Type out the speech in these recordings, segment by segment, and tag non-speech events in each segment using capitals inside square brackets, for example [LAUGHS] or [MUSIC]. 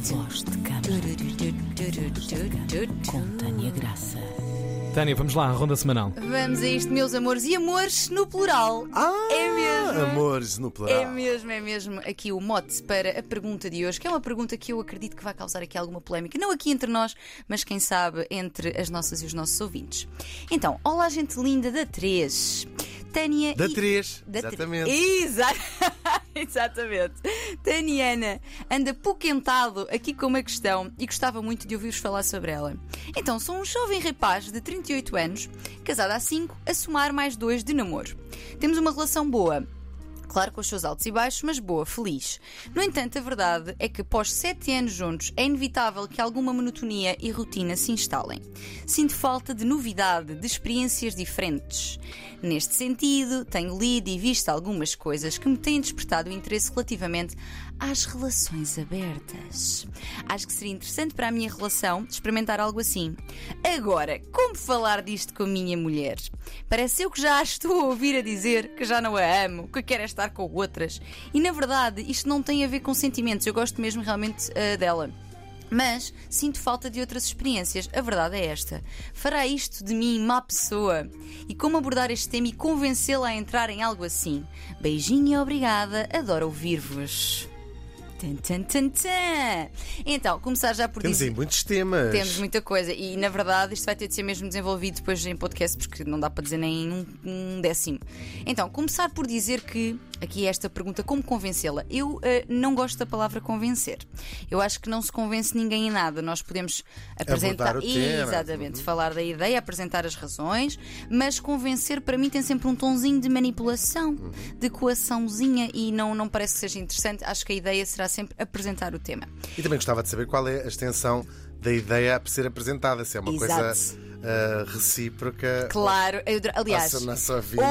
Voz de câmara com Tânia Graça. Tânia, vamos lá, ronda semanal. Vamos a isto, meus amores. E amores no plural. Ah, É mesmo. Amores no plural. É mesmo, é mesmo aqui o mote para a pergunta de hoje, que é uma pergunta que eu acredito que vai causar aqui alguma polémica. Não aqui entre nós, mas quem sabe entre as nossas e os nossos ouvintes. Então, olá, gente linda da 3. Tânia. Da e- 3. da tre- Exatamente. Exa- [LAUGHS] [LAUGHS] Exatamente. Taniana anda poquentado aqui com uma questão e gostava muito de ouvir-vos falar sobre ela. Então, sou um jovem rapaz de 38 anos, casado há 5, a somar mais 2 de namoro. Temos uma relação boa. Claro, com os seus altos e baixos, mas boa, feliz. No entanto, a verdade é que após sete anos juntos é inevitável que alguma monotonia e rotina se instalem. Sinto falta de novidade, de experiências diferentes. Neste sentido, tenho lido e visto algumas coisas que me têm despertado o interesse relativamente às relações abertas. Acho que seria interessante para a minha relação experimentar algo assim. Agora, como falar disto com a minha mulher? Parece eu que já a estou a ouvir a dizer que já não a amo, que quero é estar com outras. E na verdade, isto não tem a ver com sentimentos, eu gosto mesmo realmente ah, dela. Mas sinto falta de outras experiências. A verdade é esta. Fará isto de mim má pessoa? E como abordar este tema e convencê-la a entrar em algo assim? Beijinho e obrigada. Adoro ouvir-vos. Tan, tan, tan, tan. Então, começar já por Temos dizer. aí muitos temas. Temos muita coisa e na verdade isto vai ter de ser mesmo desenvolvido depois em podcast porque não dá para dizer nem um, um décimo. Então, começar por dizer que aqui é esta pergunta como convencê-la. Eu eh, não gosto da palavra convencer. Eu acho que não se convence ninguém em nada. Nós podemos apresentar exatamente, falar da ideia, apresentar as razões, mas convencer para mim tem sempre um tonzinho de manipulação, Uhum. de coaçãozinha e não não parece que seja interessante. Acho que a ideia será sempre apresentar o tema. E também gostava de saber qual é a extensão da ideia a ser apresentada. Se é uma Exato. coisa ah, recíproca. Claro, eu- aliás,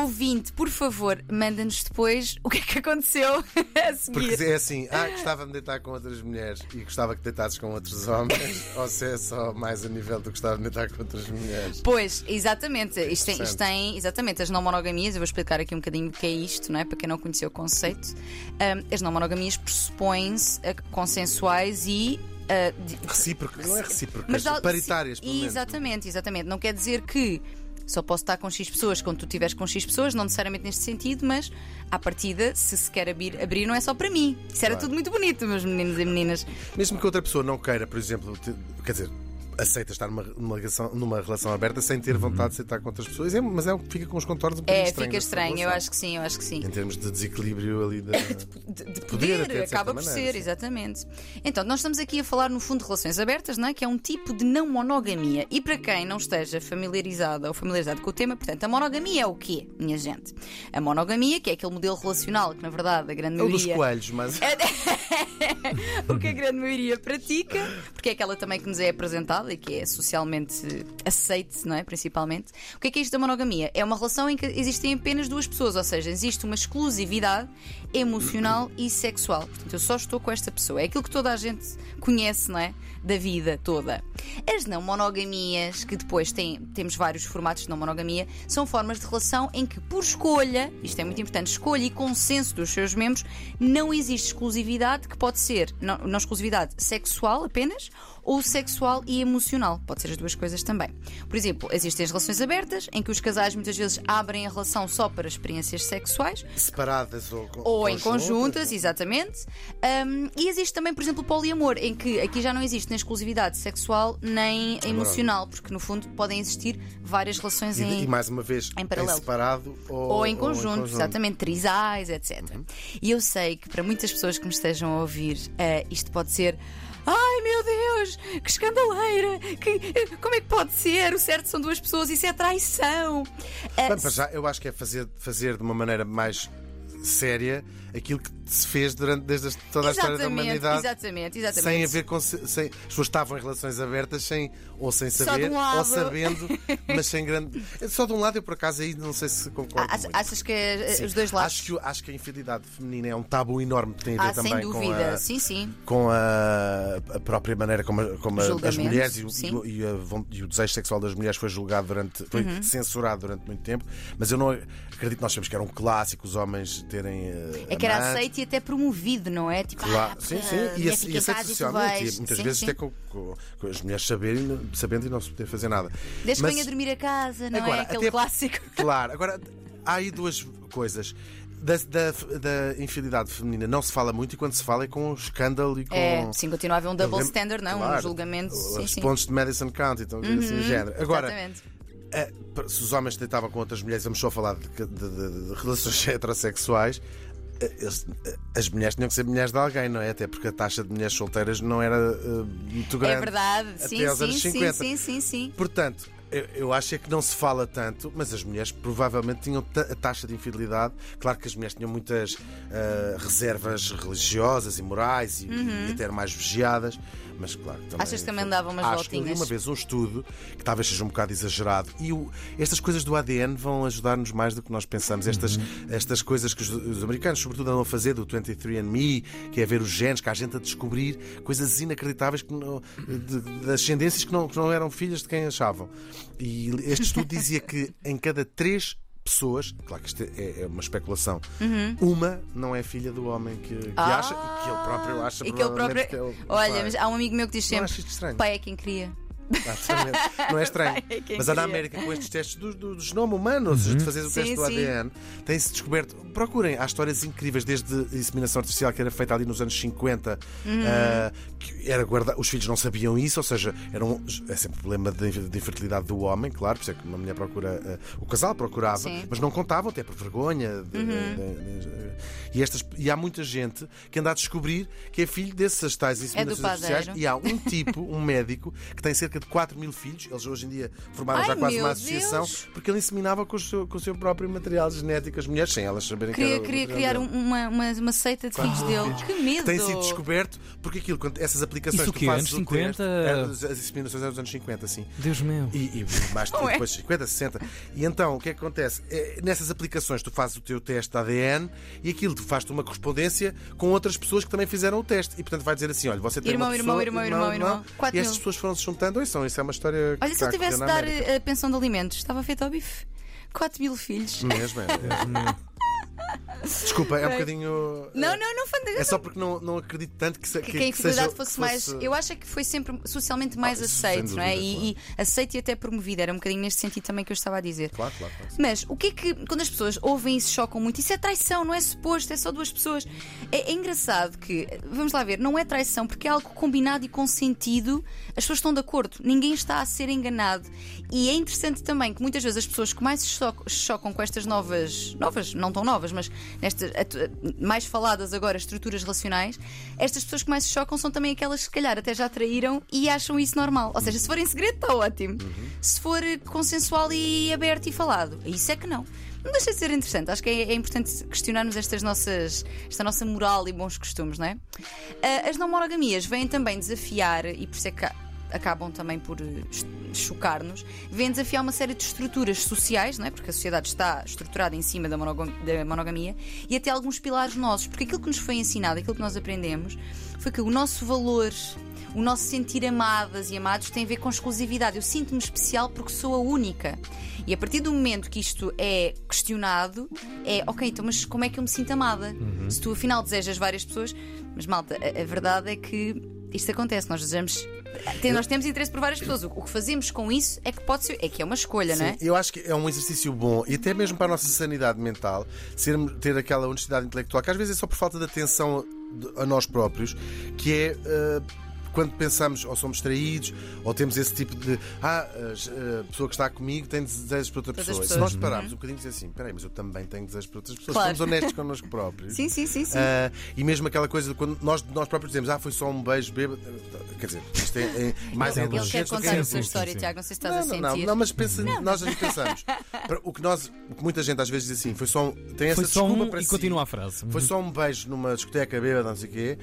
ouvinte, por favor, manda-nos depois o que é que aconteceu [LAUGHS] a seguir. Porque é assim, ah, gostava de deitar com outras mulheres e gostava que deitasses com outros homens, [LAUGHS] ou se é só mais a nível do que gostava de deitar com outras mulheres. Pois, exatamente. Isto tem, isto tem- exatamente, as não monogamias, eu vou explicar aqui um bocadinho o que é isto, não é? Para quem não conheceu o conceito. Ahm, as não monogamias pressupõem-se consensuais e. ah, de- Recíprocas, não é recíprocas, Mas dá- paritárias, pelo menos. Exatamente, exatamente. Não quer dizer que só posso estar com X pessoas quando tu estiveres com X pessoas, não necessariamente neste sentido, mas à partida, se se quer abrir, abrir não é só para mim. Isso era Claro. tudo muito bonito, meus meninos e meninas. Mesmo que outra pessoa não queira, por exemplo, te- quer dizer, aceita estar numa, numa, relação, numa relação aberta sem ter vontade de estar com outras pessoas, é- mas é, um- fica com os contornos um bocadinho É, estranhos fica estranho, eu acho que sim, eu acho que sim. Em termos de desequilíbrio ali da. [LAUGHS] De, de Poder, poder, de acaba por maneira, ser, sim. exatamente. Então, nós estamos aqui a falar no fundo de relações abertas, não é? que é um tipo de não monogamia. E para quem não esteja familiarizado ou familiarizado com o tema, portanto, a monogamia é o quê, minha gente? A monogamia, que é aquele modelo relacional que, na verdade, a grande É o dos maioria. coelhos, mas. [LAUGHS] [LAUGHS] o que a grande maioria pratica, porque é aquela também que nos é apresentada e que é socialmente aceite, não é? Principalmente. O que é que é isto da monogamia? É uma relação em que existem apenas duas pessoas, ou seja, existe uma exclusividade emocional e sexual. Portanto, eu só estou com esta pessoa. É aquilo que toda a gente conhece, não é? Da vida toda. As não monogamias, que depois têm, temos vários formatos de não monogamia, são formas de relação em que, por escolha, isto é muito importante, escolha e consenso dos seus membros, não existe exclusividade que pode ser não, não exclusividade sexual apenas ou sexual e emocional. Pode ser as duas coisas também. Por exemplo, existem as relações abertas, em que os casais muitas vezes abrem a relação só para experiências sexuais, Separadas ou, con- ou em conjuntas. conjuntas, exatamente. Um, e existe também, por exemplo, o poliamor, em que aqui já não existe nem exclusividade sexual nem emocional, porque no fundo podem existir várias relações E, em, e mais uma vez, em paralelo. separado ou, ou em conjunto, exatamente, trisais, etc. E eu sei que para muitas pessoas que me estejam a ouvir, eh, isto pode ser. Ai meu Deus, que escandaleira! Que, como é que pode ser? O certo são duas pessoas, isso é traição. Eh, Bem, para já, eu acho que é fazer, fazer de uma maneira mais séria aquilo que se fez durante, desde toda a história da exatamente, humanidade. exatamente, exatamente. Sem haver com, sem, as pessoas estavam em relações abertas sem, ou sem saber um ou sabendo, [LAUGHS] mas sem grande. Só de um lado eu por acaso aí não sei se concordo. Muito. Achas que eh, Sim. os dois lados. Acho que, acho que a infidelidade feminina é um tabu enorme que tem a ver ah, também com a, sim, sim. com a, a própria maneira como, a- como as mulheres e e e e o desejo sexual das mulheres foi julgado durante, foi Uhum. censurado durante muito tempo, mas eu não acredito que nós sabemos que era um clássico os homens terem. eh, É que era aceito e até promovido, não é? Tipo, Claro, ah, sim, sim. a E, esse- e aceito socialmente. vais. E muitas Sim, vezes sim. até com, com- com as mulheres saberem, sabendo e não se poder fazer nada. Desde Mas- que venha dormir a casa, não Agora, é? Aquele até- clássico. [LAUGHS] Claro, agora há aí duas coisas. Da, da, da infidelidade feminina não se fala muito e quando se fala é com escândalo e com. É, sim, continua a haver um double lembro- standard, não? Um claro, julgamento. Sim, Os sim. pontos de Madison County, então, assim, Uhum, género. Agora, Exatamente. eh, se os homens deitavam com outras mulheres, vamos só falar de, de- de- de relações [LAUGHS] heterossexuais. Eles- eh, as mulheres tinham que ser mulheres de alguém, não é? Até porque a taxa de mulheres solteiras não era eh, muito grande. É verdade, até sim, aos sim, anos sim, 50. sim, sim, sim. Portanto, eu, eu acho é que não se fala tanto, mas as mulheres provavelmente tinham a taxa de infidelidade. Claro que as mulheres tinham muitas ah, reservas religiosas e morais e, e até eram mais vigiadas, mas claro. Também, Uhum. Achas que também davam umas acho que eu li voltinhas? uma vez um estudo que talvez seja um bocado exagerado e o- estas coisas do ADN vão ajudar-nos mais do que nós pensamos. Estas, estas coisas que os, os americanos, sobretudo, andam a fazer do 23andMe, que é ver os genes, que há gente a descobrir coisas inacreditáveis que não- de, de ascendências que não, que não eram filhas de quem achavam. E este estudo dizia que em cada três pessoas, claro que isto é, é uma especulação, uma não é filha do homem que, que Uhum. Ah! acha que ele próprio acha E que ele próprio. que é o Olha, mas há um amigo meu que diz sempre: pai é quem cria. [LAUGHS] Exatamente. Não é estranho. É Mas há na. América com estes testes do, do, do genoma humano, ou seja, de fazer o Sim, teste do sim. ADN, tem-se descoberto. Procurem, há histórias incríveis, desde a inseminação artificial que era feita ali nos anos 50, Uhum. ah, que era guarda... os filhos não sabiam isso, ou seja, era um... é sempre problema de, de infertilidade do homem, claro, por isso é que uma mulher procura, ah, o casal procurava, Sim. Uhum. mas não contavam, até por vergonha. de- de- de- e, estas... e há muita gente que anda a descobrir que é filho dessas tais inseminações artificiais padeiro. e há um tipo, um médico, que tem cerca de 4 mil filhos. Eles hoje em dia formaram Ai, já quase uma associação Deus. porque ele inseminava com o, seu, com o seu próprio material genético as mulheres, sem elas saberem que Queria, era o queria criar dele. um- uma, uma, uma seita de filhos dele. Que medo! Tem sido descoberto porque aquilo, quando essas aplicações Isso que tu fazes Anos o teste, 50? era dos- as inseminações eram dos anos 50, sim. Deus meu. E, e mais é? depois 50, 60. E então, o que é que acontece? É, nessas aplicações, tu fazes o teu teste de ADN e aquilo tu fazes uma correspondência com outras pessoas que também fizeram o teste. E portanto vai dizer assim: olha, você tem Irmão, uma irmão, pessoa, irmão, irmão, irmão. Quatro E estas pessoas foram se juntando. Isso, isso é uma história que Olha, se eu a tivesse de dar América. eh, a pensão de alimentos, estava feito ao bife. 4 mil filhos. Mesmo, é. [LAUGHS] Desculpa, é um bocadinho. Não, não, não foi. É só porque não, não acredito tanto que, se- que, que, a que seja- infidelidade fosse, que mais. Eu acho é que foi sempre socialmente mais Ah, isso sem aceito, não é? dúvida, E, e aceito e até promovido. Era um bocadinho neste sentido também que eu estava a dizer. Claro, claro, claro. Mas o que é que, quando as pessoas ouvem e se chocam muito, isso é traição, não é suposto, é só duas pessoas. É, é engraçado que, vamos lá ver, não é traição porque é algo combinado e consentido, as pessoas estão de acordo, ninguém está a ser enganado. E é interessante também que muitas vezes as pessoas que mais se choc- se chocam com estas novas, novas, não tão novas, mas nestas mais faladas agora estruturas relacionais, estas pessoas que mais se chocam são também aquelas que se calhar até já traíram e acham isso normal. Ou seja, se for em segredo, está ótimo. Se for consensual e aberto e falado, isso é que não. Não deixa de ser interessante. Acho que é, é importante questionarmos estas nossas, esta nossa moral e bons costumes, não é? Ah, As não monogamias vêm também desafiar, e por isso é que acabam também por eh, chocar-nos, vêm desafiar uma série de estruturas sociais, não é? porque a sociedade está estruturada em cima da, monoga- da monogamia, e até alguns pilares nossos. Porque aquilo que nos foi ensinado, aquilo que nós aprendemos, foi que o nosso valor. O nosso sentir amadas e amados tem a ver com exclusividade. Eu sinto-me especial porque sou a única. E a partir do momento que isto é questionado, é ok, então, mas como é que eu me sinto amada? Se tu afinal desejas várias pessoas, mas malta, a, a verdade é que isto acontece, nós desejamos. Nós temos interesse por várias pessoas. O, que fazemos com isso é que pode ser. É que é uma escolha, não é? Sim, eu acho que é um exercício bom e até mesmo para a nossa sanidade mental ser, ter aquela honestidade intelectual, que às vezes é só por falta de atenção a nós próprios, que é. eh, quando pensamos ou somos traídos ou temos esse tipo de ah, a pessoa que está comigo tem desejos para outra Todas pessoa. se nós pessoas. pararmos um bocadinho e dizer assim, peraí, mas eu também tenho desejos para outras pessoas. Claro. Somos honestos connosco próprios. [LAUGHS] Sim, sim, sim, sim. Ah, e mesmo aquela coisa de quando nós, nós próprios dizemos, ah, foi só um beijo bêbado. Quer dizer, isto é, é mais ele, ele quer que contar é a sua sim, história, sim. Tiago. Não sei se estás não, a não, sentir. não, não, mas pensa, nós às vezes pensamos. O que, nós, o que muita gente às vezes diz assim, foi só um, tem essa Foi só desculpa um para e si. continua a frase. Foi só um beijo numa discoteca bêbada, não sei o quê.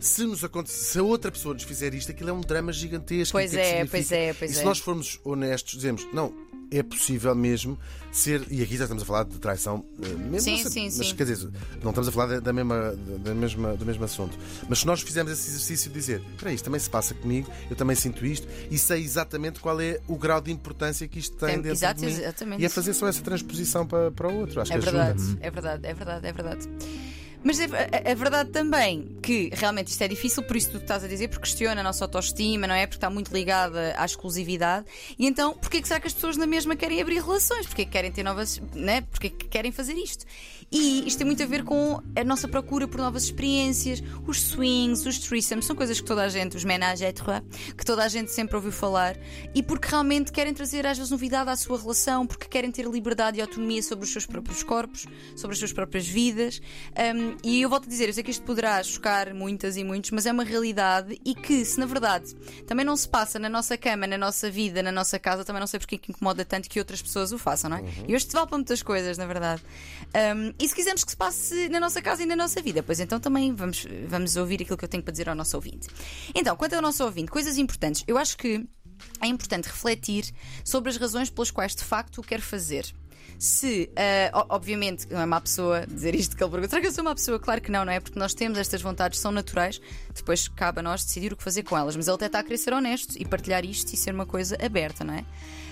Se, nos se a outra pessoa nos fizer isto, aquilo é um drama gigantesco. Pois é, significa? pois é, pois e se é. nós formos honestos, dizemos, não, é possível mesmo ser. E aqui já estamos a falar de traição, eh, mesmo, Sim, sim, mas sim. quer dizer, não estamos a falar da, da mesma, da mesma, do mesmo assunto. Mas se nós fizermos esse exercício de dizer, espera aí, isto também se passa comigo, eu também sinto isto, e sei exatamente qual é o grau de importância que isto tem, Tem- dentro exato, de mim. exatamente. E é fazer só essa transposição para, para o outro. Acho É que verdade, ajuda. é verdade, é verdade, é verdade. Mas a, a- a verdade também que realmente isto é difícil, por isso tu estás a dizer, porque questiona a nossa autoestima, não é? Porque está muito ligada à exclusividade. E então, porquê que será que as pessoas na mesma querem abrir relações? Porquê que querem ter novas. Né? Porquê que querem fazer isto? E isto tem muito a ver com a nossa procura por novas experiências, os swings, os threesomes, são coisas que toda a gente, os ménages trois, que toda a gente sempre ouviu falar, e porque realmente querem trazer às vezes novidade à sua relação, porque querem ter liberdade e autonomia sobre os seus próprios corpos, sobre as suas próprias vidas. Um, e eu volto a dizer, eu sei que isto poderá chocar muitas e muitos, mas é uma realidade e que, se na verdade também não se passa na nossa cama, na nossa vida, na nossa casa, também não sei porque é que incomoda tanto que outras pessoas o façam, não é? E hoje te vale para muitas coisas, na verdade. Um, e se quisermos que se passe na nossa casa e na nossa vida, pois então também vamos, vamos ouvir aquilo que eu tenho para dizer ao nosso ouvinte. Então, quanto ao nosso ouvinte, coisas importantes. Eu acho que é importante refletir sobre as razões pelas quais de facto o quer fazer. Se, o- obviamente, não é má pessoa dizer isto que ele pergunta, será que eu sou uma pessoa? Claro que não, não é? Porque nós temos estas vontades, são naturais, depois cabe a nós decidir o que fazer com elas. Mas ele até está a querer ser honesto e partilhar isto e ser uma coisa aberta, não é?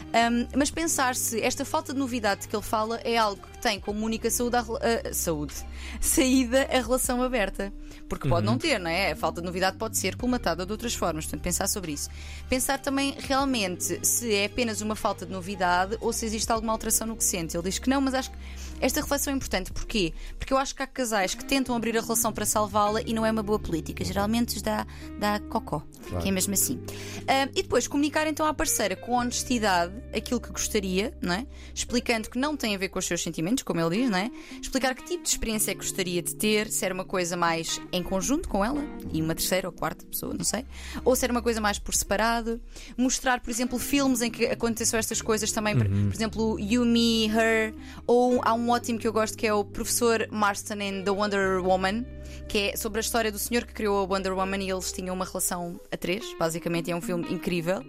Um, mas pensar se esta falta de novidade que ele fala é algo que tem como única saúde, a a- saúde [LAUGHS] saída a relação aberta. Porque pode não ter, não é? A falta de novidade pode ser colmatada de outras formas. Portanto, pensar sobre isso. Pensar também realmente se é apenas uma falta de novidade ou se existe alguma alteração no que sente. Ele diz que não, mas acho que esta reflexão é importante. Porquê? Porque eu acho que há casais que tentam abrir a relação para salvá-la e não é uma boa política. Geralmente dá, dá cocó, que é mesmo assim. Ah, e depois comunicar então à parceira com honestidade aquilo que gostaria, não é? Explicando que não tem a ver com os seus sentimentos, como ele diz, não é? Explicar que tipo de experiência é que gostaria de ter, se era uma coisa mais em conjunto com ela e uma terceira ou quarta pessoa, não sei, ou se era uma coisa mais por separado. Mostrar, por exemplo, filmes em que aconteceram estas coisas também, por- por exemplo, You, Me, Her, ou há um ótimo que eu gosto que é o Professor Marston em The Wonder Woman, que é sobre a história do senhor que criou a Wonder Woman e eles tinham uma relação a três, basicamente, é um filme incrível.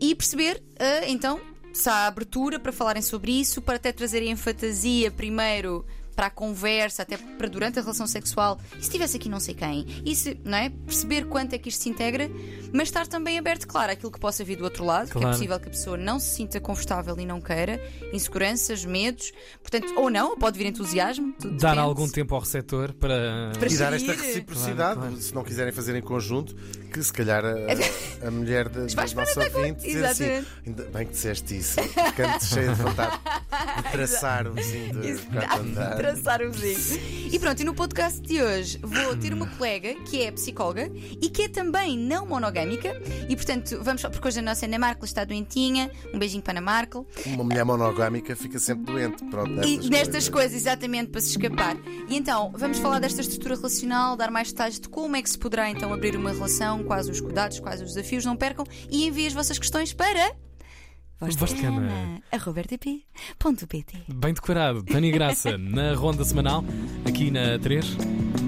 E perceber, ah, então, se há abertura para falarem sobre isso, para até trazerem fantasia primeiro para a conversa, até para durante a relação sexual, e se tivesse aqui não sei quem, e se, não é? Perceber quanto é que isto se integra, mas estar também aberto, claro, àquilo que possa vir do outro lado, que é Claro. possível que a pessoa não se sinta confortável e não queira, inseguranças, medos, portanto, ou não, ou pode vir entusiasmo, tudo Dar depende. algum tempo ao receptor para. Para E dar esta reciprocidade, Claro, claro. se não quiserem fazer em conjunto, que se calhar a, a mulher da, da nossa é ouvinte dizer assim: ainda bem que disseste isso, canto cheio de vontade de traçar um vizinho de gato andar. O vizinho. E pronto, e no podcast de hoje vou ter uma colega que é psicóloga e que é também não monogâmica. E portanto, vamos só, porque hoje a nossa Ana Markel está doentinha. Um beijinho para a Ana Markel. Uma mulher monogâmica fica sempre doente. Pronto, E nestas nestas coisas. coisas, exatamente, para se escapar. E então, vamos falar desta estrutura relacional, dar mais detalhes de como é que se poderá então abrir uma relação, quais os cuidados, quais os desafios, não percam. E enviem as vossas questões para. Arroba rtp.pt Bem decorado. Tânia Graça na ronda semanal, aqui na 3.